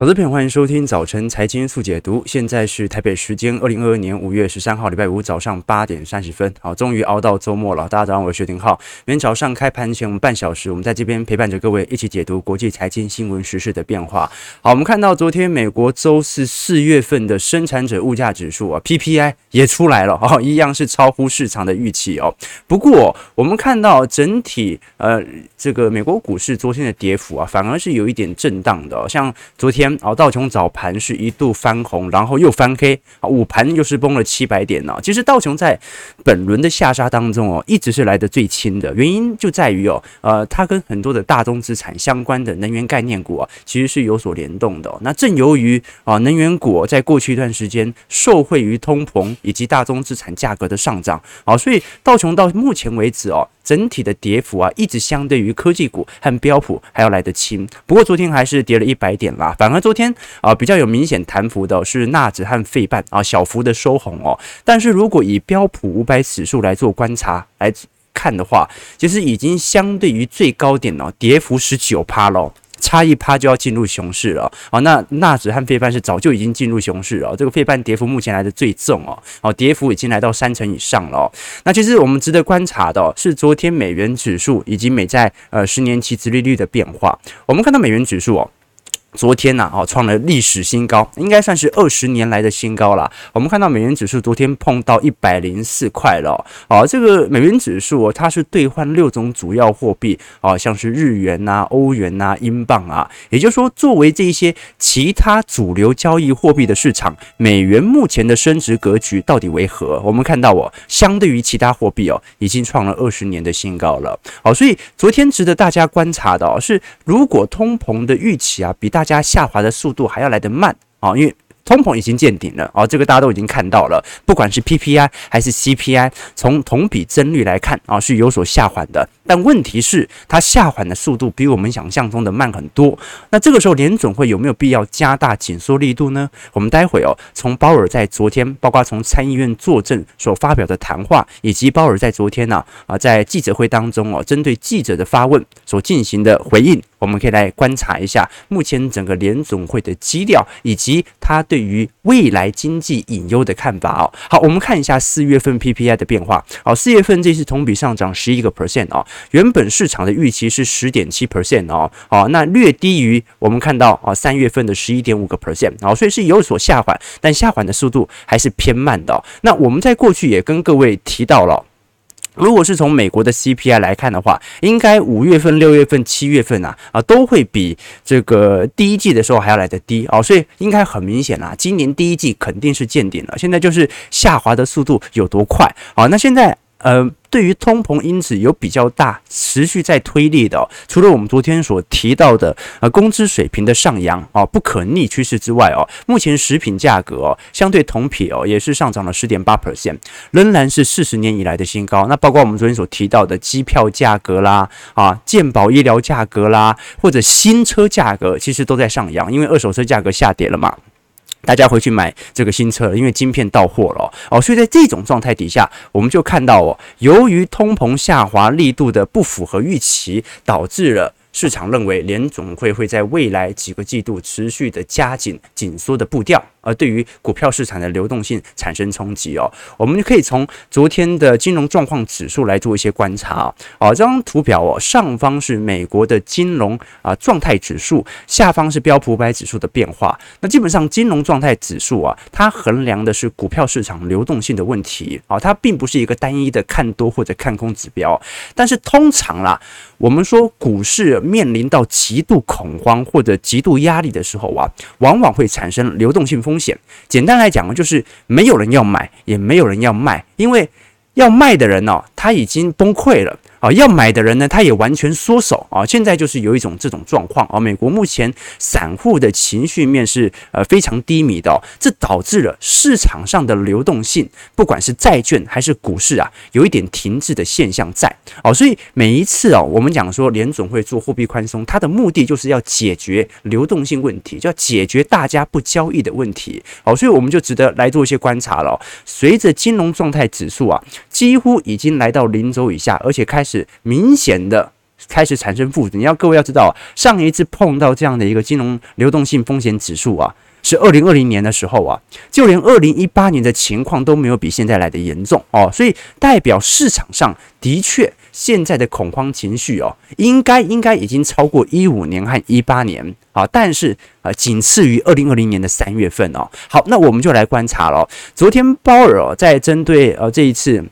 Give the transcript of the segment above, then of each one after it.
好的，朋友欢迎收听早晨财经速解读。现在是台北时间二零二二年五月十三号礼拜五早上八点三十分。好，终于熬到周末了。大家早上好，我是薛廷浩。明天早上开盘前我们半小时，我们在这边陪伴着各位一起解读国际财经新闻时事的变化。好，我们看到昨天美国周四四月份的生产者物价指数啊 PPI 也出来了哦，一样是超乎市场的预期哦。不过我们看到整体呃这个美国股市昨天的跌幅啊，反而是有一点震荡的，哦，像昨天。哦，道琼早盘是一度翻红，然后又翻黑，啊，午盘又是崩了七百点呢。其实道琼在本轮的下杀当中哦，一直是来得最轻的，原因就在于哦，呃，它跟很多的大宗资产相关的能源概念股啊，其实是有所联动的。那正由于啊，能源股在过去一段时间受惠于通膨以及大宗资产价格的上涨，啊，所以道琼到目前为止哦。整体的跌幅啊，一直相对于科技股和标普还要来得轻。不过昨天还是跌了一百点啦。反而昨天啊，比较有明显弹幅的是纳指和费半啊，小幅的收红哦。但是如果以标普五百指数来做观察来看的话，其实已经相对于最高点哦，跌幅十九趴喽。差一趴就要进入熊市了，好，那纳指和费半是早就已经进入熊市了，这个费半跌幅目前来的最重哦，好，跌幅已经来到三成以上了。那其实我们值得观察的是昨天美元指数以及美债呃十年期殖利率的变化，我们看到美元指数哦。昨天呐，哦，创了历史新高，应该算是二十年来的新高了。我们看到美元指数昨天碰到一百零四块了，哦，这个美元指数它是兑换六种主要货币，哦，像是日元呐、欧元呐、英镑啊，也就是说，作为这一些其他主流交易货币的市场，美元目前的升值格局到底为何？我们看到哦，相对于其他货币哦，已经创了二十年的新高了。好，所以昨天值得大家观察的哦，是如果通膨的预期啊，比大大家下滑的速度还要来得慢啊，因为。通膨已经见顶了哦，这个大家都已经看到了。不管是 PPI 还是 CPI，从同比增率来看啊，是有所下缓的。但问题是，它下缓的速度比我们想象中的慢很多。那这个时候，联准会有没有必要加大紧缩力度呢？我们待会哦，从鲍尔在昨天，包括从参议院作证所发表的谈话，以及鲍尔在昨天呢啊，在记者会当中哦，针对记者的发问所进行的回应，我们可以来观察一下目前整个联总会的基调，以及他对。于未来经济隐忧的看法哦，好，我们看一下四月份 PPI 的变化。好，四月份这次同比上涨十一个 percent 哦，原本市场的预期是十点七 percent 哦，好，那略低于我们看到啊三月份的十一点五个 percent 哦，所以是有所下缓，但下缓的速度还是偏慢的。那我们在过去也跟各位提到了。如果是从美国的 CPI 来看的话，应该五月份、六月份、七月份啊啊都会比这个第一季的时候还要来得低哦，所以应该很明显啦，今年第一季肯定是见顶了，现在就是下滑的速度有多快啊？那现在呃。对于通膨因子有比较大持续在推力的，除了我们昨天所提到的呃工资水平的上扬啊不可逆趋势之外哦，目前食品价格哦相对同比哦也是上涨了十点八 percent，仍然是四十年以来的新高。那包括我们昨天所提到的机票价格啦啊健保医疗价格啦，或者新车价格其实都在上扬，因为二手车价格下跌了嘛。大家回去买这个新车了，因为晶片到货了哦，所以在这种状态底下，我们就看到哦，由于通膨下滑力度的不符合预期，导致了。市场认为联总会会在未来几个季度持续的加紧紧缩的步调，而对于股票市场的流动性产生冲击哦。我们就可以从昨天的金融状况指数来做一些观察哦。这张图表哦，上方是美国的金融啊状态指数，下方是标普五百指数的变化。那基本上金融状态指数啊，它衡量的是股票市场流动性的问题啊，它并不是一个单一的看多或者看空指标。但是通常啦，我们说股市。面临到极度恐慌或者极度压力的时候啊，往往会产生流动性风险。简单来讲呢，就是没有人要买，也没有人要卖，因为要卖的人呢，他已经崩溃了。啊，要买的人呢，他也完全缩手啊。现在就是有一种这种状况啊。美国目前散户的情绪面是呃非常低迷的哦，这导致了市场上的流动性，不管是债券还是股市啊，有一点停滞的现象在哦。所以每一次哦，我们讲说联总会做货币宽松，它的目的就是要解决流动性问题，就要解决大家不交易的问题。哦，所以我们就值得来做一些观察了。随着金融状态指数啊，几乎已经来来到零轴以下，而且开始。明显的开始产生负值。你要各位要知道，上一次碰到这样的一个金融流动性风险指数啊，是二零二零年的时候啊，就连二零一八年的情况都没有比现在来的严重哦，所以代表市场上的确现在的恐慌情绪哦，应该应该已经超过一五年和一八年啊，但是呃，仅次于二零二零年的三月份哦。好，那我们就来观察了。昨天鲍尔，在针对呃这一次。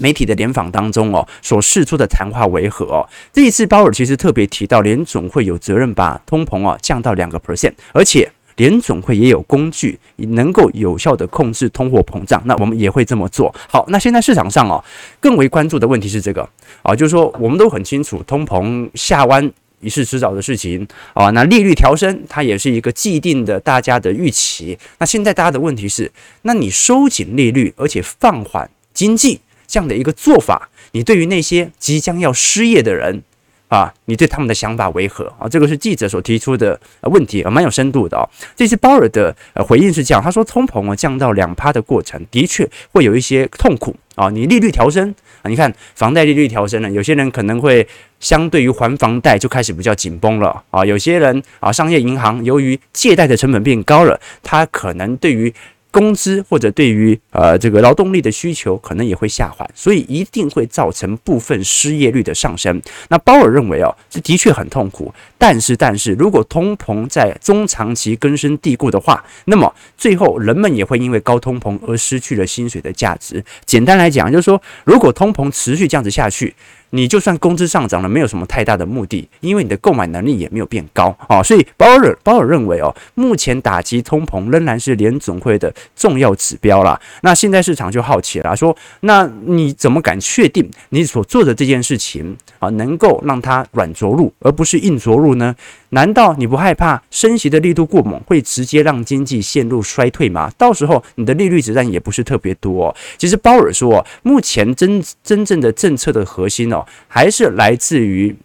媒体的联访当中哦，所释出的谈话为何哦？这一次鲍尔其实特别提到，联总会有责任把通膨啊降到两个 percent，而且联总会也有工具能够有效的控制通货膨胀。那我们也会这么做。好，那现在市场上哦，更为关注的问题是这个啊，就是说我们都很清楚，通膨下弯一是迟早的事情啊。那利率调升，它也是一个既定的大家的预期。那现在大家的问题是，那你收紧利率，而且放缓经济。这样的一个做法，你对于那些即将要失业的人啊，你对他们的想法为何啊？这个是记者所提出的问题啊，蛮有深度的哦。这次鲍尔的回应是这样，他说通膨啊降到两趴的过程，的确会有一些痛苦啊。你利率调升啊，你看房贷利率调升了，有些人可能会相对于还房贷就开始比较紧绷了啊。有些人啊，商业银行由于借贷的成本变高了，他可能对于工资或者对于呃这个劳动力的需求可能也会下滑，所以一定会造成部分失业率的上升。那鲍尔认为哦，这的确很痛苦，但是但是如果通膨在中长期根深蒂固的话，那么最后人们也会因为高通膨而失去了薪水的价值。简单来讲，就是说如果通膨持续这样子下去。你就算工资上涨了，没有什么太大的目的，因为你的购买能力也没有变高啊，所以鲍尔鲍尔认为哦，目前打击通膨仍然是联总会的重要指标啦。那现在市场就好奇了，说那你怎么敢确定你所做的这件事情啊，能够让它软着陆，而不是硬着陆呢？难道你不害怕升息的力度过猛，会直接让经济陷入衰退吗？到时候你的利率子弹也不是特别多。其实鲍尔说，目前真真正的政策的核心哦，还是来自于。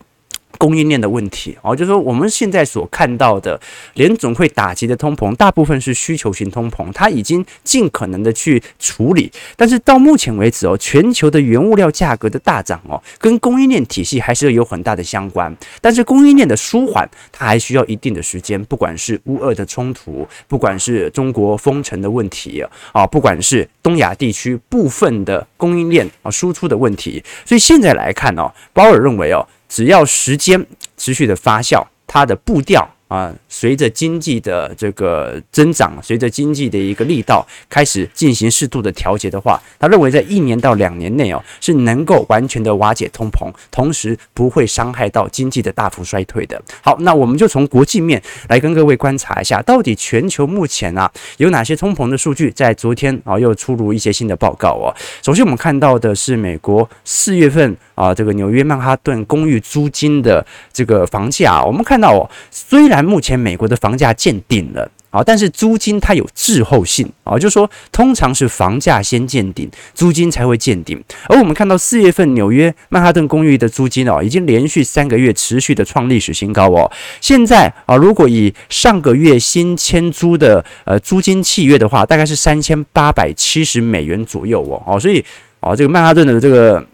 供应链的问题哦，就是说我们现在所看到的联总会打击的通膨，大部分是需求型通膨，它已经尽可能的去处理，但是到目前为止哦，全球的原物料价格的大涨哦，跟供应链体系还是有很大的相关。但是供应链的舒缓，它还需要一定的时间，不管是乌俄的冲突，不管是中国封城的问题啊，不管是东亚地区部分的供应链啊输出的问题，所以现在来看哦，鲍尔认为哦。只要时间持续的发酵，它的步调。啊，随着经济的这个增长，随着经济的一个力道开始进行适度的调节的话，他认为在一年到两年内哦，是能够完全的瓦解通膨，同时不会伤害到经济的大幅衰退的。好，那我们就从国际面来跟各位观察一下，到底全球目前啊有哪些通膨的数据，在昨天啊又出炉一些新的报告哦。首先我们看到的是美国四月份啊这个纽约曼哈顿公寓租金的这个房价，我们看到哦，虽然目前美国的房价见顶了啊，但是租金它有滞后性啊，就是说通常是房价先见顶，租金才会见顶。而我们看到四月份纽约曼哈顿公寓的租金哦，已经连续三个月持续的创历史新高哦。现在啊，如果以上个月新签租的呃租金契约的话，大概是三千八百七十美元左右哦。哦，所以啊，这个曼哈顿的这个。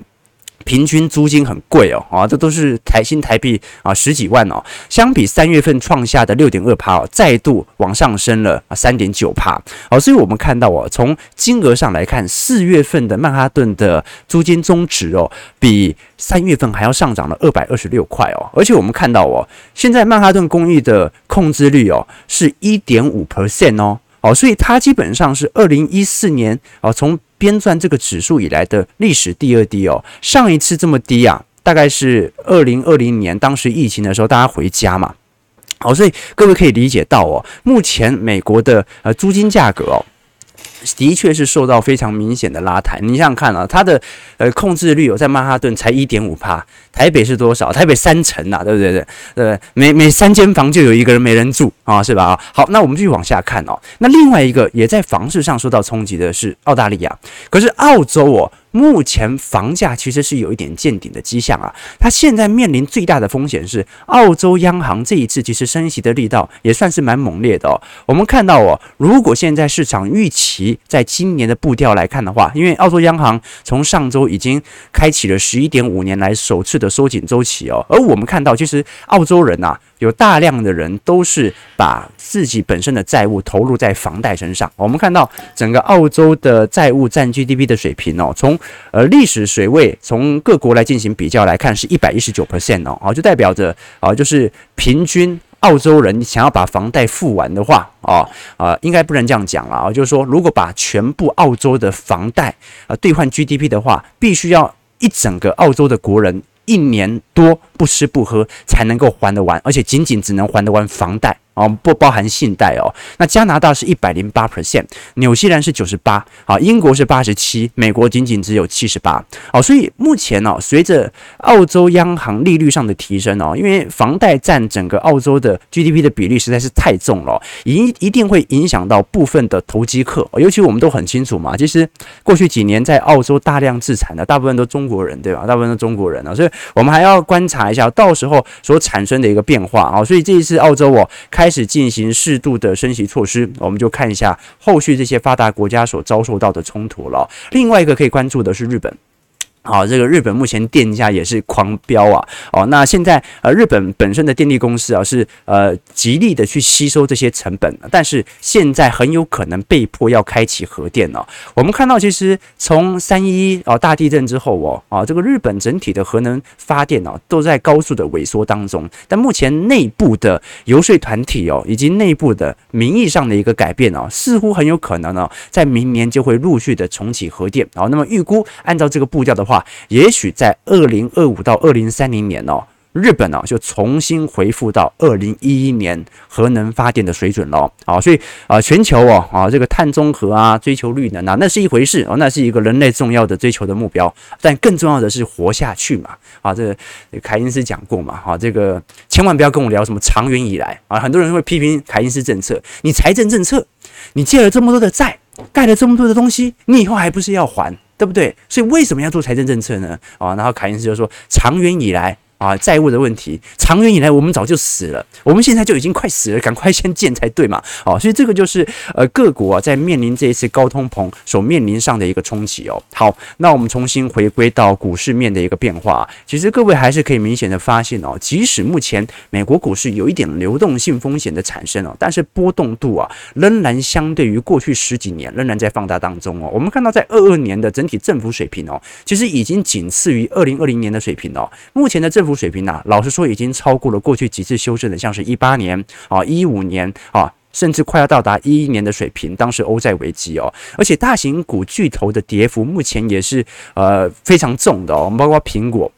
平均租金很贵哦，啊，这都是台新台币啊十几万哦。相比三月份创下的六点二趴哦，再度往上升了啊三点九趴哦。所以我们看到哦，从金额上来看，四月份的曼哈顿的租金中值哦，比三月份还要上涨了二百二十六块哦。而且我们看到哦，现在曼哈顿公寓的空置率哦是一点五 percent 哦，哦，所以它基本上是二零一四年哦从。编撰这个指数以来的历史第二低哦，上一次这么低啊，大概是二零二零年，当时疫情的时候，大家回家嘛，好，所以各位可以理解到哦，目前美国的呃租金价格哦。的确是受到非常明显的拉抬。你想想看啊，它的呃控制率有在曼哈顿才一点五帕，台北是多少？台北三成呐，对不对？对，对，每每三间房就有一个人没人住啊，是吧？好，那我们继续往下看哦。那另外一个也在房市上受到冲击的是澳大利亚，可是澳洲哦。目前房价其实是有一点见顶的迹象啊，它现在面临最大的风险是澳洲央行这一次其实升息的力道也算是蛮猛烈的哦。我们看到哦，如果现在市场预期在今年的步调来看的话，因为澳洲央行从上周已经开启了十一点五年来首次的收紧周期哦。而我们看到，其实澳洲人呐，有大量的人都是把自己本身的债务投入在房贷身上。我们看到整个澳洲的债务占 GDP 的水平哦，从呃历史水位，从各国来进行比较来看，是一百一十九 percent 哦，啊，就代表着啊，就是平均。澳洲人想要把房贷付完的话，啊啊，应该不能这样讲了啊，就是说，如果把全部澳洲的房贷啊兑换 GDP 的话，必须要一整个澳洲的国人一年多不吃不喝才能够还得完，而且仅仅只能还得完房贷。哦，不包含信贷哦。那加拿大是一百零八 percent，纽西兰是九十八，啊，英国是八十七，美国仅仅只有七十八。哦，所以目前呢，随着澳洲央行利率上的提升哦，因为房贷占整个澳洲的 GDP 的比例实在是太重了，一一定会影响到部分的投机客。尤其我们都很清楚嘛，其实过去几年在澳洲大量自产的大部分都中国人，对吧？大部分都中国人啊，所以我们还要观察一下到时候所产生的一个变化啊。所以这一次澳洲我开始进行适度的升级措施，我们就看一下后续这些发达国家所遭受到的冲突了。另外一个可以关注的是日本。好，这个日本目前电价也是狂飙啊！哦，那现在呃，日本本身的电力公司啊是呃极力的去吸收这些成本，但是现在很有可能被迫要开启核电了。我们看到，其实从三一一哦大地震之后哦啊，这个日本整体的核能发电哦都在高速的萎缩当中。但目前内部的游说团体哦以及内部的名义上的一个改变哦，似乎很有可能呢在明年就会陆续的重启核电。好，那么预估按照这个步调的话。话，也许在二零二五到二零三零年哦，日本哦就重新恢复到二零一一年核能发电的水准了啊，所以啊，全球哦啊，这个碳中和啊，追求绿能啊，那是一回事哦，那是一个人类重要的追求的目标，但更重要的是活下去嘛啊，这个凯因斯讲过嘛哈，这个千万不要跟我聊什么长远以来啊，很多人会批评凯因斯政策，你财政政策，你借了这么多的债，盖了这么多的东西，你以后还不是要还？对不对？所以为什么要做财政政策呢？啊，然后凯恩斯就说，长远以来。啊，债务的问题，长远以来我们早就死了，我们现在就已经快死了，赶快先建才对嘛。哦，所以这个就是呃各国啊在面临这一次高通膨所面临上的一个冲击哦。好，那我们重新回归到股市面的一个变化，其实各位还是可以明显的发现哦，即使目前美国股市有一点流动性风险的产生哦，但是波动度啊仍然相对于过去十几年仍然在放大当中哦。我们看到在二二年的整体振幅水平哦，其实已经仅次于二零二零年的水平哦。目前的振水平呢、啊，老实说已经超过了过去几次修正的，像是一八年啊、一五年啊，甚至快要到达一一年的水平。当时欧债危机哦，而且大型股巨头的跌幅目前也是呃非常重的哦，我们包括苹果、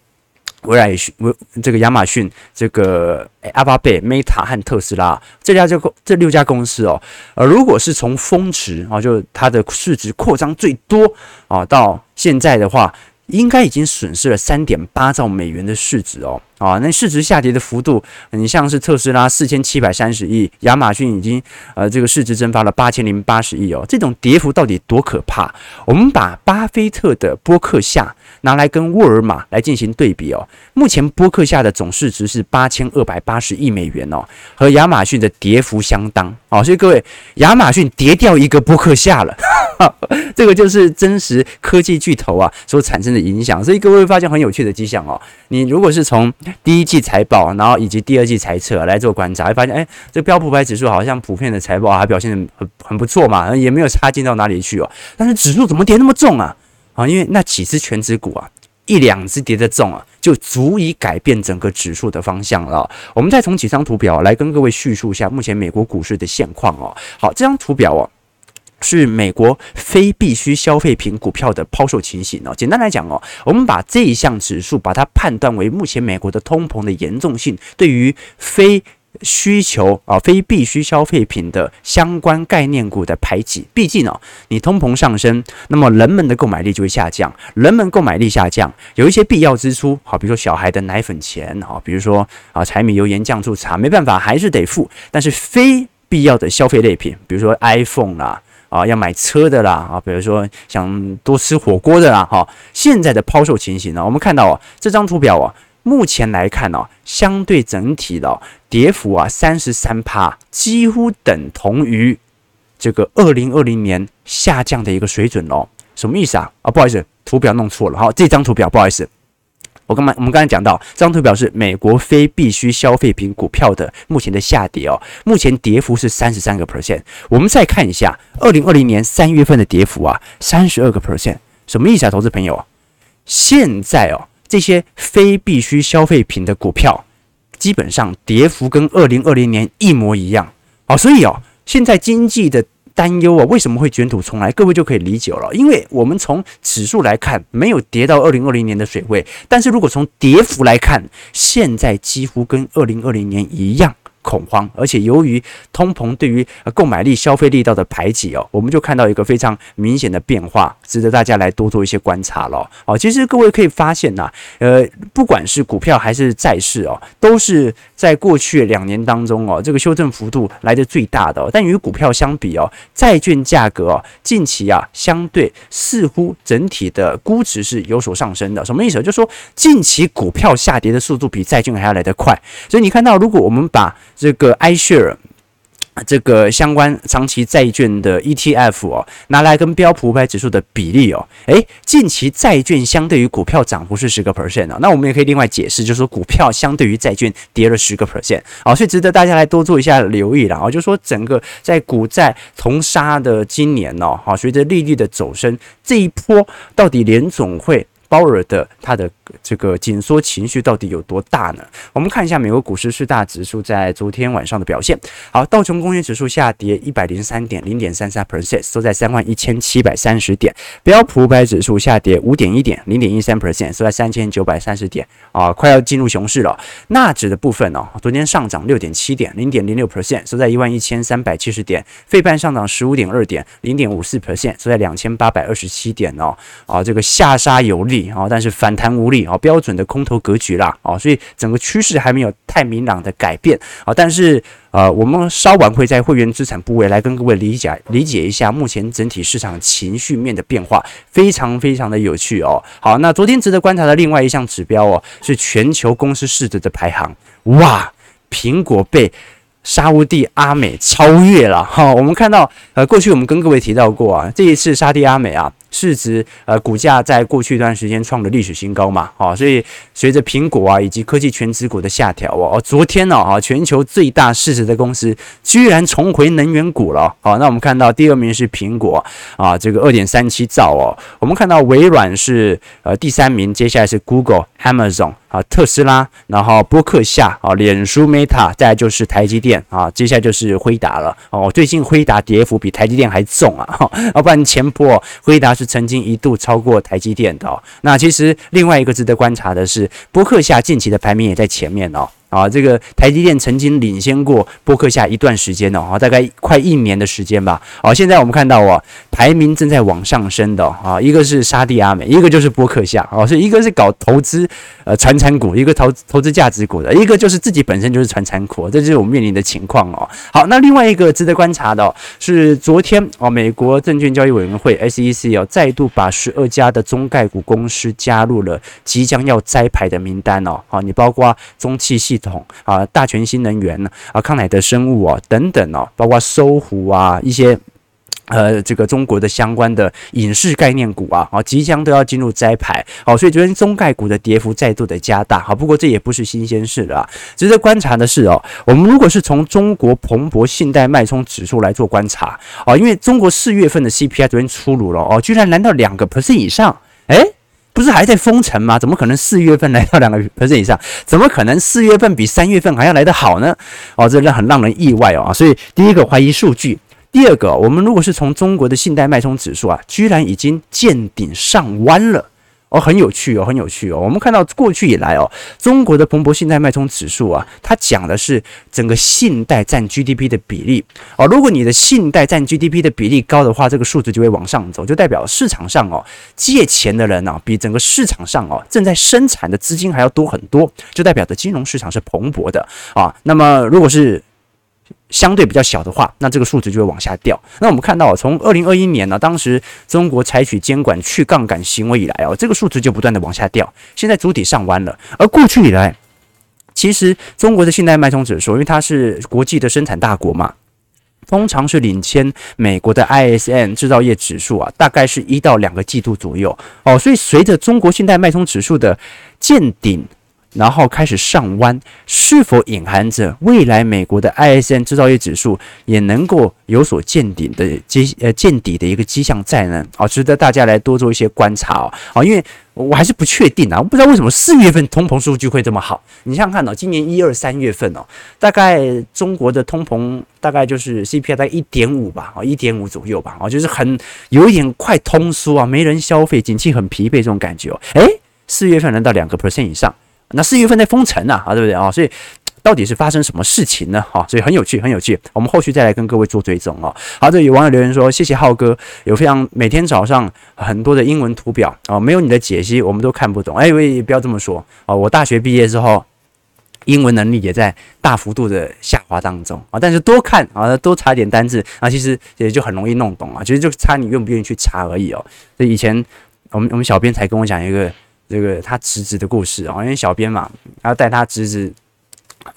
微软、微这个亚马逊、这个阿巴贝、Meta 和特斯拉这家这这六家公司哦，呃，如果是从峰值啊，就它的市值扩张最多啊，到现在的话。应该已经损失了三点八兆美元的市值哦，啊，那市值下跌的幅度，你像是特斯拉四千七百三十亿，亚马逊已经呃这个市值蒸发了八千零八十亿哦，这种跌幅到底多可怕？我们把巴菲特的博客下拿来跟沃尔玛来进行对比哦，目前波克夏的总市值是八千二百八十亿美元哦，和亚马逊的跌幅相当哦，所以各位，亚马逊跌掉一个波克夏了。这个就是真实科技巨头啊所产生的影响，所以各位会发现很有趣的迹象哦。你如果是从第一季财报，然后以及第二季财测来做观察，会发现，哎，这标普百指数好像普遍的财报还表现得很很不错嘛，也没有差劲到哪里去哦。但是指数怎么跌那么重啊？啊，因为那几只权值股啊，一两只跌得重啊，就足以改变整个指数的方向了。我们再从几张图表来跟各位叙述一下目前美国股市的现况哦。好，这张图表哦。是美国非必需消费品股票的抛售情形哦。简单来讲哦，我们把这一项指数把它判断为目前美国的通膨的严重性对于非需求啊、非必需消费品的相关概念股的排挤。毕竟哦，你通膨上升，那么人们的购买力就会下降。人们购买力下降，有一些必要支出，好，比如说小孩的奶粉钱，好，比如说啊，柴米油盐酱醋茶，没办法还是得付。但是非必要的消费类品，比如说 iPhone 啦。啊，要买车的啦，啊，比如说想多吃火锅的啦，哈，现在的抛售情形呢，我们看到啊，这张图表啊，目前来看呢，相对整体的跌幅啊，三十三趴，几乎等同于这个二零二零年下降的一个水准哦。什么意思啊？啊，不好意思，图表弄错了，好，这张图表不好意思。我刚刚我们刚才讲到，这张图表是美国非必需消费品股票的目前的下跌哦，目前跌幅是三十三个 percent。我们再看一下二零二零年三月份的跌幅啊，三十二个 percent，什么意思啊，投资朋友？现在哦，这些非必需消费品的股票基本上跌幅跟二零二零年一模一样哦，所以哦，现在经济的。担忧啊，为什么会卷土重来？各位就可以理解了，因为我们从指数来看，没有跌到二零二零年的水位，但是如果从跌幅来看，现在几乎跟二零二零年一样。恐慌，而且由于通膨对于购买力、消费力道的排挤哦，我们就看到一个非常明显的变化，值得大家来多做一些观察了。哦，其实各位可以发现呐，呃，不管是股票还是债市哦，都是在过去两年当中哦，这个修正幅度来得最大的。但与股票相比哦，债券价格，近期啊，相对似乎整体的估值是有所上升的。什么意思？就是说近期股票下跌的速度比债券还要来得快。所以你看到，如果我们把这个 iShare 这个相关长期债券的 ETF 哦，拿来跟标普五百指数的比例哦，诶，近期债券相对于股票涨幅是十个 percent 哦，那我们也可以另外解释，就是说股票相对于债券跌了十个 percent 哦，所以值得大家来多做一下留意了哦，就是说整个在股债同杀的今年哦，好，随着利率的走升，这一波到底联总会鲍尔的他的这个紧缩情绪到底有多大呢？我们看一下美国股市四大指数在昨天晚上的表现。好，道琼工业指数下跌一百零三点，零点三三 percent，收在三万一千七百三十点。标普五百指数下跌五点一点，零点一三 percent，收在三千九百三十点。啊，快要进入熊市了。纳指的部分哦，昨天上涨六点七点，零点零六 percent，收在一万一千三百七十点。费半上涨十五点二点，零点五四 percent，收在两千八百二十七点哦。啊，这个下杀有力。啊，但是反弹无力啊，标准的空头格局啦啊，所以整个趋势还没有太明朗的改变啊。但是呃，我们稍晚会在会员资产部位来跟各位理解理解一下目前整体市场情绪面的变化，非常非常的有趣哦。好，那昨天值得观察的另外一项指标哦，是全球公司市值的排行。哇，苹果被沙乌地阿美超越了哈。我们看到呃，过去我们跟各位提到过啊，这一次沙地阿美啊。市值呃，股价在过去一段时间创了历史新高嘛，好，所以随着苹果啊以及科技权值股的下调哦，昨天呢啊，全球最大市值的公司居然重回能源股了，好，那我们看到第二名是苹果啊，这个二点三七兆哦，我们看到微软是呃第三名，接下来是 Google、Amazon 啊，特斯拉，然后波克夏啊，脸书 Meta，再就是台积电啊，接下来就是辉达了哦，最近辉达跌幅比台积电还重啊，要不然前波辉达是。曾经一度超过台积电的哦，那其实另外一个值得观察的是，波克夏近期的排名也在前面哦。啊，这个台积电曾经领先过波克夏一段时间哦，大概快一年的时间吧。哦，现在我们看到哦，排名正在往上升的啊，一个是沙地阿美，一个就是波克夏哦，所以一个是搞投资呃传产股，一个投投资价值股的，一个就是自己本身就是传产股，这就是我们面临的情况哦。好，那另外一个值得观察的，是昨天哦，美国证券交易委员会 SEC 哦，再度把十二家的中概股公司加入了即将要摘牌的名单哦。好，你包括中汽系。啊，大全新能源呢，啊，康乃德生物啊，等等哦，包括搜狐啊，一些呃，这个中国的相关的影视概念股啊，啊，即将都要进入摘牌，好，所以昨天中概股的跌幅再度的加大，好，不过这也不是新鲜事了。值得观察的是哦，我们如果是从中国蓬勃信贷脉冲指数来做观察啊，因为中国四月份的 CPI 昨天出炉了哦，居然来到两个 percent 以上，诶。不是还在封城吗？怎么可能四月份来到两个 percent 以上？怎么可能四月份比三月份还要来得好呢？哦，这让很让人意外哦。所以第一个怀疑数据，第二个，我们如果是从中国的信贷脉冲指数啊，居然已经见顶上弯了。哦，很有趣哦，很有趣哦。我们看到过去以来哦，中国的蓬勃信贷脉冲指数啊，它讲的是整个信贷占 GDP 的比例哦。如果你的信贷占 GDP 的比例高的话，这个数字就会往上走，就代表市场上哦借钱的人呢，比整个市场上哦正在生产的资金还要多很多，就代表着金融市场是蓬勃的啊。那么如果是相对比较小的话，那这个数值就会往下掉。那我们看到，从二零二一年呢，当时中国采取监管去杠杆行为以来哦，这个数值就不断的往下掉。现在主体上弯了，而过去以来，其实中国的信贷脉冲指数，因为它是国际的生产大国嘛，通常是领先美国的 ISM 制造业指数啊，大概是一到两个季度左右哦。所以随着中国信贷脉冲指数的见顶。然后开始上弯，是否隐含着未来美国的 ISM 制造业指数也能够有所见顶的迹呃见底的一个迹象在呢？啊，值得大家来多做一些观察哦。啊，因为我还是不确定啊，我不知道为什么四月份通膨数据会这么好。你想想看哦，今年一二三月份哦，大概中国的通膨大概就是 CPI 大概一点五吧，啊，一点五左右吧，啊，就是很有一点快通缩啊，没人消费，景气很疲惫这种感觉哦。诶，四月份能到两个 percent 以上。那四月份在封城呢，啊，对不对啊？所以到底是发生什么事情呢？哈，所以很有趣，很有趣。我们后续再来跟各位做追踪哦。好，这有网友留言说：“谢谢浩哥，有非常每天早上很多的英文图表啊，没有你的解析，我们都看不懂。”哎，喂，不要这么说啊！我大学毕业之后，英文能力也在大幅度的下滑当中啊。但是多看啊，多查一点单字啊，其实也就很容易弄懂啊。其实就差你愿不愿意去查而已哦。所以以前我们我们小编才跟我讲一个。这个他侄子的故事啊，因为小编嘛，他要带他侄子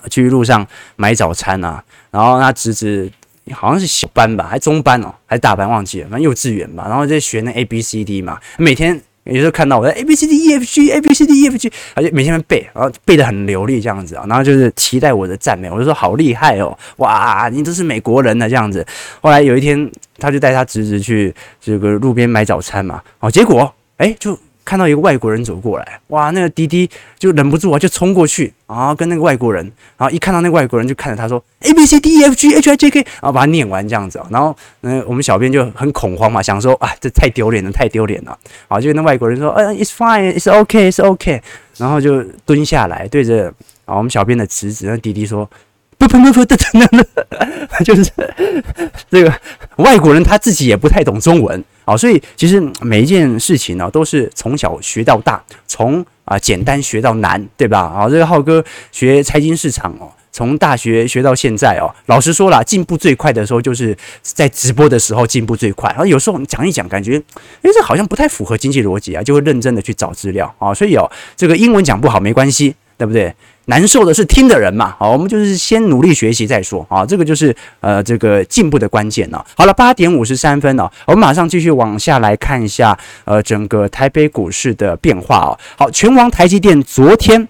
去路上买早餐啊，然后他侄子好像是小班吧，还中班哦，还是大班忘记了，反正幼稚园吧，然后在学那 A B C D 嘛，每天有时候看到我在 A B C D E F G A B C D E F G，而且每天背，然后背得很流利这样子啊，然后就是期待我的赞美，我就说好厉害哦，哇，你都是美国人呢这样子。后来有一天，他就带他侄子去这个路边买早餐嘛，哦，结果哎就。看到一个外国人走过来，哇，那个滴滴就忍不住啊，就冲过去啊，跟那个外国人，然后一看到那个外国人，就看着他说 A B C D E F G H I J K，然后把他念完这样子，然后嗯，我们小编就很恐慌嘛，想说啊，这太丢脸了，太丢脸了，啊，就那外国人说，嗯，It's fine，It's OK，It's OK，然后就蹲下来对着啊我们小编的侄子那滴滴说。不不不不，等等等，就是这个外国人他自己也不太懂中文啊，所以其实每一件事情呢，都是从小学到大，从啊简单学到难，对吧？啊，这个浩哥学财经市场哦，从大学学到现在哦，老实说了，进步最快的时候就是在直播的时候进步最快，然后有时候你讲一讲，感觉诶，这好像不太符合经济逻辑啊，就会认真的去找资料啊，所以哦，这个英文讲不好没关系，对不对？难受的是听的人嘛，好，我们就是先努力学习再说啊，这个就是呃这个进步的关键呢。好了，八点五十三分了，我们马上继续往下来看一下呃整个台北股市的变化哦。好，权王台积电昨天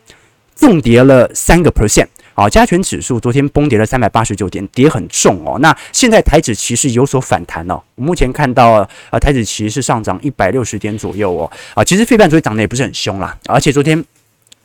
重跌了三个 percent，好，加权指数昨天崩跌了三百八十九点，跌很重哦。那现在台指期是有所反弹哦，目前看到呃台指期是上涨一百六十点左右哦，啊，其实费半昨天涨得也不是很凶啦，而且昨天。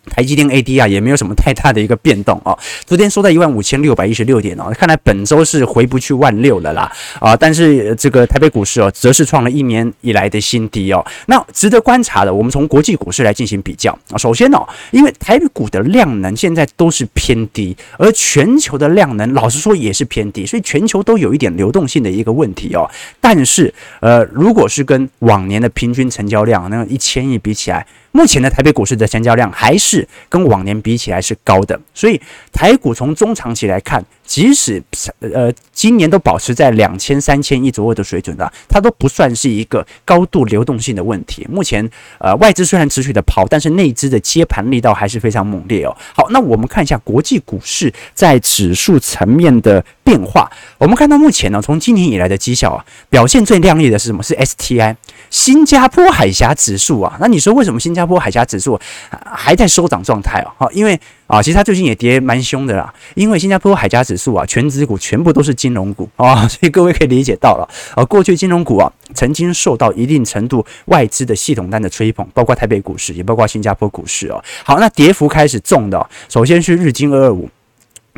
台积电 ADR 也没有什么太大的一个变动哦，昨天收在一万五千六百一十六点哦，看来本周是回不去万六了啦啊！但是这个台北股市哦，则是创了一年以来的新低哦。那值得观察的，我们从国际股市来进行比较啊。首先哦，因为台北股的量能现在都是偏低，而全球的量能老实说也是偏低，所以全球都有一点流动性的一个问题哦。但是呃，如果是跟往年的平均成交量那一千亿比起来，目前的台北股市的成交量还是跟往年比起来是高的，所以台股从中长期来看，即使呃今年都保持在两千三千亿左右的水准的，它都不算是一个高度流动性的问题。目前呃外资虽然持续的跑，但是内资的接盘力道还是非常猛烈哦。好，那我们看一下国际股市在指数层面的变化。我们看到目前呢，从今年以来的绩效啊，表现最亮丽的是什么？是 STI。新加坡海峡指数啊，那你说为什么新加坡海峡指数还在收涨状态哦？好，因为啊，其实它最近也跌蛮凶的啦。因为新加坡海峡指数啊，全指股全部都是金融股啊，所以各位可以理解到了啊，过去金融股啊曾经受到一定程度外资的系统单的吹捧，包括台北股市，也包括新加坡股市哦。好，那跌幅开始重的，首先是日经二二五。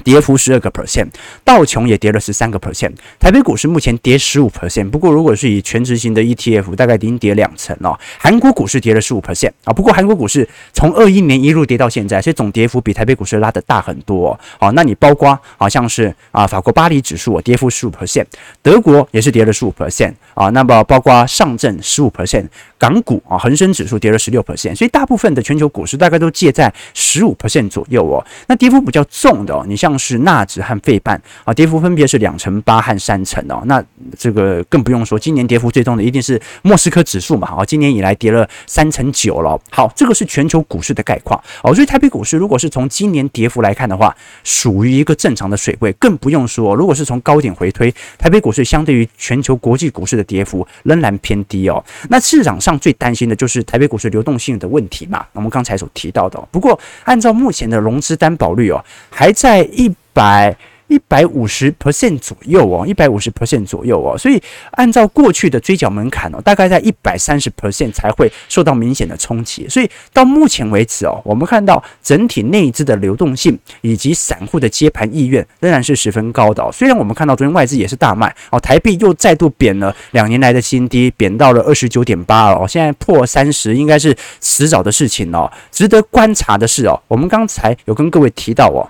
跌幅十二个 percent，道琼也跌了十三个 percent，台北股市目前跌十五 percent。不过如果是以全值型的 ETF，大概已经跌两成了。韩国股市跌了十五 percent 啊，不过韩国股市从二一年一路跌到现在，所以总跌幅比台北股市拉得大很多。好，那你包括好像是啊，法国巴黎指数跌幅十五 percent，德国也是跌了十五 percent 啊，那么包括上证十五 percent，港股啊恒生指数跌了十六 percent，所以大部分的全球股市大概都介在十五 percent 左右哦。那跌幅比较重的哦，你。像是纳指和费半啊，跌幅分别是两成八和三成哦。那这个更不用说，今年跌幅最重的一定是莫斯科指数嘛，啊，今年以来跌了三成九了。好，这个是全球股市的概况哦。所以台北股市如果是从今年跌幅来看的话，属于一个正常的水位，更不用说，如果是从高点回推，台北股市相对于全球国际股市的跌幅仍然偏低哦。那市场上最担心的就是台北股市流动性的问题嘛，我们刚才所提到的。不过按照目前的融资担保率哦，还在一百。一百五十 percent 左右哦，一百五十 percent 左右哦，所以按照过去的追缴门槛哦，大概在一百三十 percent 才会受到明显的冲击。所以到目前为止哦，我们看到整体内资的流动性以及散户的接盘意愿仍然是十分高的哦。虽然我们看到昨天外资也是大卖哦，台币又再度贬了两年来的新低，贬到了二十九点八哦，现在破三十应该是迟早的事情哦。值得观察的是哦，我们刚才有跟各位提到哦。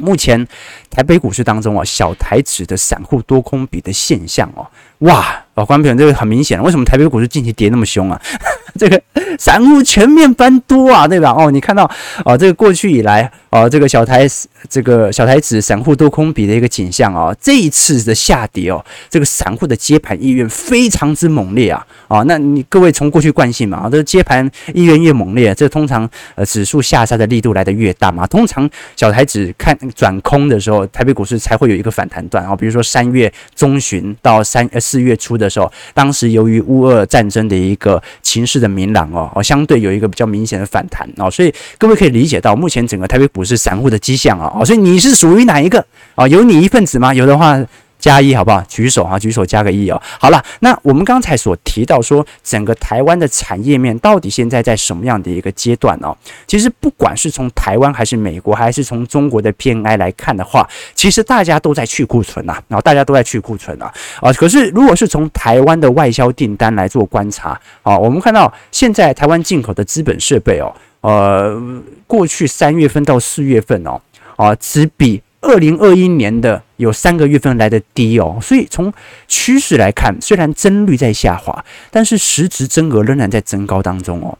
目前台北股市当中啊，小台指的散户多空比的现象哦，哇，老，观众朋友，这个很明显，为什么台北股市近期跌那么凶啊？这个散户全面翻多啊，对吧？哦，你看到哦，这个过去以来哦，这个小台这个小台指散户多空比的一个景象啊，这一次的下跌哦，这个散户的接盘意愿非常之猛烈啊，啊，那你各位从过去惯性嘛，啊，这接盘意愿越猛烈，这通常呃指数下杀的力度来得越大嘛，通常小台指看转空的时候，台北股市才会有一个反弹段啊，比如说三月中旬到三呃四月初的时候，当时由于乌俄战争的一个情势的明朗哦，哦，相对有一个比较明显的反弹哦，所以各位可以理解到，目前整个台北股市散户的迹象啊，哦，所以你是属于哪一个啊？有你一份子吗？有的话。加一好不好？举手啊，举手加个一哦。好了，那我们刚才所提到说，整个台湾的产业面到底现在在什么样的一个阶段呢？其实不管是从台湾还是美国，还是从中国的 PMI 来看的话，其实大家都在去库存呐，然后大家都在去库存呐啊。可是如果是从台湾的外销订单来做观察啊，我们看到现在台湾进口的资本设备哦，呃，过去三月份到四月份哦，啊，只比。二零二一年的有三个月份来的低哦，所以从趋势来看，虽然增率在下滑，但是实质增额仍然在增高当中哦。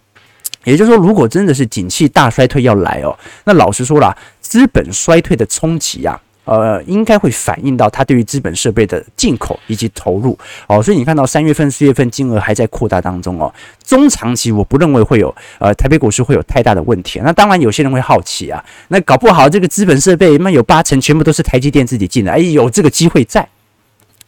也就是说，如果真的是景气大衰退要来哦，那老实说啦，资本衰退的冲击呀。呃，应该会反映到它对于资本设备的进口以及投入哦，所以你看到三月份、四月份金额还在扩大当中哦。中长期我不认为会有呃台北股市会有太大的问题。那当然有些人会好奇啊，那搞不好这个资本设备那有八成全部都是台积电自己进的，哎，有这个机会在。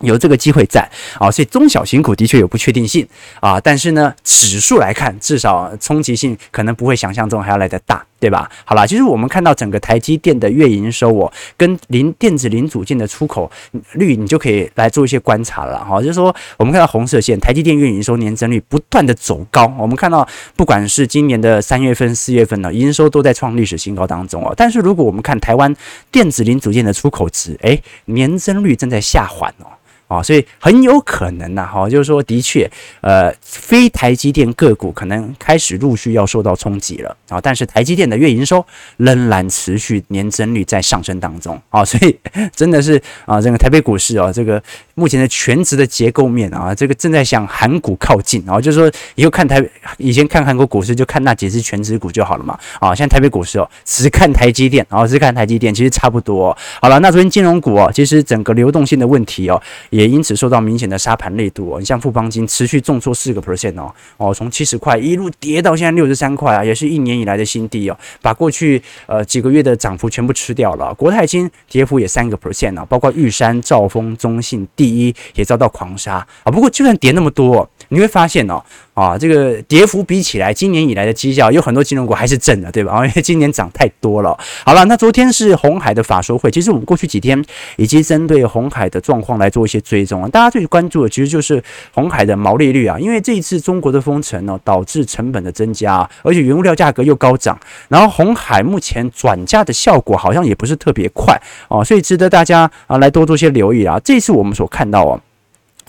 有这个机会在啊，所以中小型股的确有不确定性啊，但是呢，指数来看，至少冲击性可能不会想象中还要来得大，对吧？好啦，其实我们看到整个台积电的月营收哦，跟零电子零组件的出口率，你就可以来做一些观察了哈。就是说，我们看到红色线，台积电月营收年增率不断的走高，我们看到不管是今年的三月份、四月份呢，营收都在创历史新高当中哦。但是如果我们看台湾电子零组件的出口值，诶，年增率正在下缓哦。啊，所以很有可能呐，哈，就是说，的确，呃，非台积电个股可能开始陆续要受到冲击了啊，但是台积电的月营收仍然持续年增率在上升当中啊，所以 真的是啊，这个台北股市啊，这个目前的全值的结构面啊，这个正在向韩股靠近啊，就是说以后看台以前看韩国股市就看那几只全值股就好了嘛，啊，现在台北股市哦，只看台积电，啊，只看台积电，其实差不多。好了，那昨天金融股哦，其实整个流动性的问题哦，也。也因此受到明显的杀盘力度哦，你像富邦金持续重挫四个 percent 哦，哦，从七十块一路跌到现在六十三块啊，也是一年以来的新低哦，把过去呃几个月的涨幅全部吃掉了。国泰金跌幅也三个 percent 啊，包括玉山、兆丰、中信、第一也遭到狂杀啊。不过就算跌那么多，你会发现哦。啊，这个跌幅比起来，今年以来的绩效有很多金融股还是正的，对吧？因为今年涨太多了。好了，那昨天是红海的法说会，其实我们过去几天已经针对红海的状况来做一些追踪啊。大家最关注的其实就是红海的毛利率啊，因为这一次中国的封城呢，导致成本的增加，而且原物料价格又高涨，然后红海目前转嫁的效果好像也不是特别快哦，所以值得大家啊来多做些留意啊。这次我们所看到啊。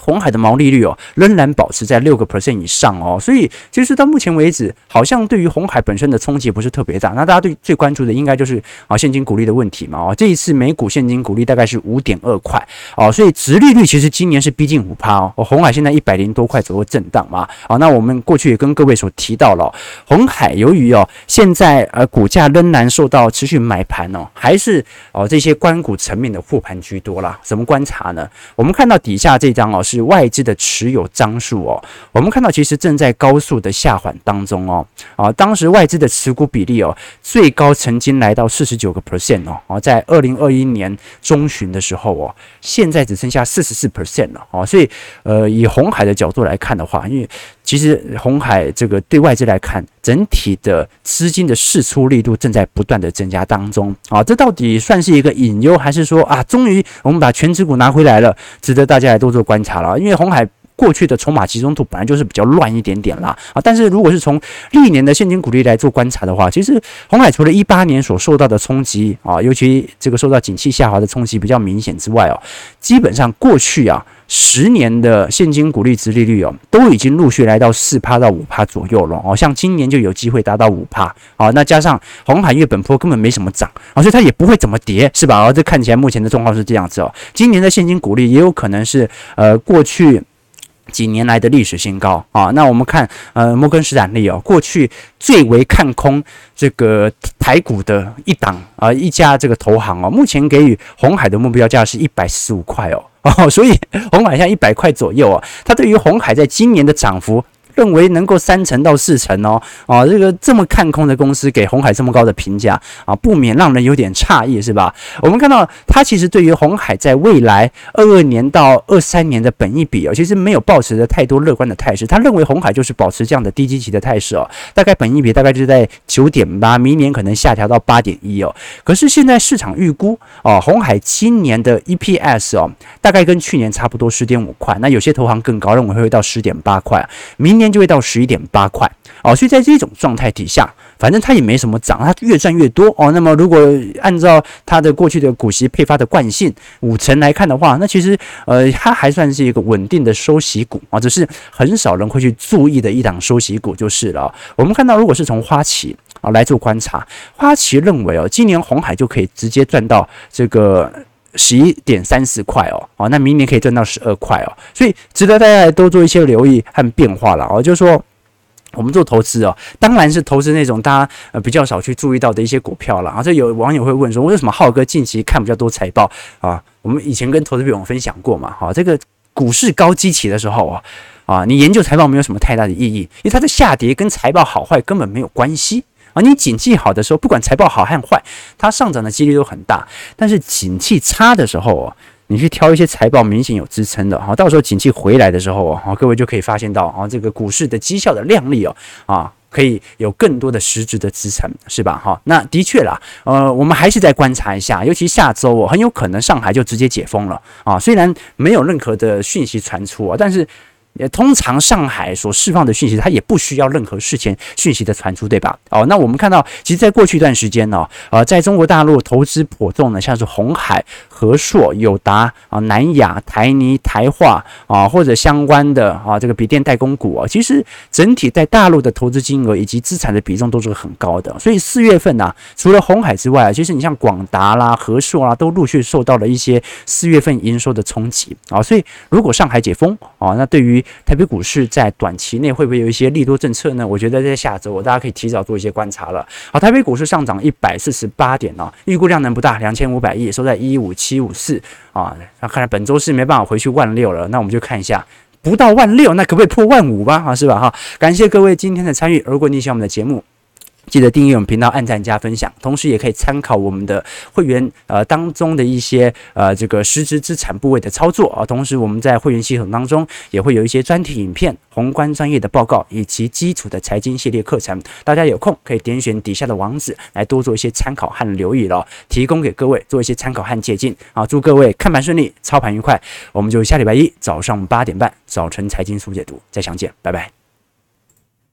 红海的毛利率哦，仍然保持在六个 percent 以上哦，所以其实到目前为止，好像对于红海本身的冲击不是特别大。那大家对最关注的应该就是啊现金股利的问题嘛哦，这一次每股现金股利大概是五点二块哦，所以殖利率其实今年是逼近五趴哦。红海现在一百零多块左右震荡嘛，好，那我们过去也跟各位所提到了，红海由于哦现在呃股价仍然受到持续买盘哦，还是哦这些关股层面的护盘居多啦。怎么观察呢？我们看到底下这张哦。是是外资的持有张数哦，我们看到其实正在高速的下缓当中哦，啊，当时外资的持股比例哦，最高曾经来到四十九个 percent 哦，哦，在二零二一年中旬的时候哦，现在只剩下四十四 percent 了哦，所以呃，以红海的角度来看的话，因为其实红海这个对外资来看，整体的资金的释出力度正在不断的增加当中啊，这到底算是一个隐忧，还是说啊，终于我们把全职股拿回来了，值得大家来多做观察了？因为红海过去的筹码集中度本来就是比较乱一点点啦啊，但是如果是从历年的现金股利来做观察的话，其实红海除了一八年所受到的冲击啊，尤其这个受到景气下滑的冲击比较明显之外哦，基本上过去啊。十年的现金股利值利率哦，都已经陆续来到四趴到五趴左右了哦，像今年就有机会达到五趴啊。那加上红海月本坡根本没什么涨啊，所以它也不会怎么跌，是吧？而这看起来目前的状况是这样子哦。今年的现金股利也有可能是呃过去几年来的历史新高啊。那我们看呃摩根士丹利哦，过去最为看空这个台股的一档啊一家这个投行哦，目前给予红海的目标价是一百四十五块哦。哦，所以红海像一百块左右啊，它对于红海在今年的涨幅。认为能够三成到四成哦，啊，这个这么看空的公司给红海这么高的评价啊，不免让人有点诧异，是吧？我们看到他其实对于红海在未来二二年到二三年的本益比哦，其实没有保持着太多乐观的态势。他认为红海就是保持这样的低基期的态势哦，大概本益比大概就是在九点八，明年可能下调到八点一哦。可是现在市场预估哦，红海今年的 EPS 哦，大概跟去年差不多十点五块，那有些投行更高，认为会到十点八块，明年。天就会到十一点八块哦，所以在这种状态底下，反正它也没什么涨，它越赚越多哦。那么如果按照它的过去的股息配发的惯性，五成来看的话，那其实呃，它还算是一个稳定的收息股啊，只是很少人会去注意的一档收息股就是了。我们看到，如果是从花旗啊来做观察，花旗认为哦，今年红海就可以直接赚到这个。十一点三四块哦，哦，那明年可以赚到十二块哦，所以值得大家来多做一些留意和变化了哦。就是说，我们做投资哦，当然是投资那种大家呃比较少去注意到的一些股票了啊。这有网友会问说，为什么浩哥近期看比较多财报啊？我们以前跟投资朋友分享过嘛，哈，这个股市高基期的时候啊，啊，你研究财报没有什么太大的意义，因为它的下跌跟财报好坏根本没有关系。啊，你景气好的时候，不管财报好和坏，它上涨的几率都很大。但是景气差的时候哦，你去挑一些财报明显有支撑的，哈，到时候景气回来的时候哦，各位就可以发现到啊，这个股市的绩效的靓丽哦，啊，可以有更多的实质的支撑，是吧？哈，那的确啦，呃，我们还是再观察一下，尤其下周哦，很有可能上海就直接解封了啊，虽然没有任何的讯息传出啊，但是。也通常上海所释放的讯息，它也不需要任何事前讯息的传出，对吧？哦，那我们看到，其实在过去一段时间呢，呃，在中国大陆投资颇重的，像是鸿海、和硕、友达啊、南亚、台泥、台化啊，或者相关的啊这个笔电代工股啊，其实整体在大陆的投资金额以及资产的比重都是很高的。所以四月份呢，除了红海之外，其实你像广达啦、和硕啦，都陆续受到了一些四月份营收的冲击啊。所以如果上海解封啊，那对于台北股市在短期内会不会有一些利多政策呢？我觉得在下周，大家可以提早做一些观察了。好，台北股市上涨一百四十八点啊，预估量能不大，两千五百亿，收在一五七五四啊。那看来本周是没办法回去万六了，那我们就看一下，不到万六，那可不可以破万五吧？啊，是吧？哈，感谢各位今天的参与。如果你喜欢我们的节目，记得订阅我们频道，按赞加分享，同时也可以参考我们的会员呃当中的一些呃这个实质资产部位的操作啊。同时我们在会员系统当中也会有一些专题影片、宏观专业的报告以及基础的财经系列课程。大家有空可以点选底下的网址来多做一些参考和留意了，提供给各位做一些参考和借鉴啊。祝各位看盘顺利，操盘愉快。我们就下礼拜一早上八点半早晨财经速解读再相见，拜拜。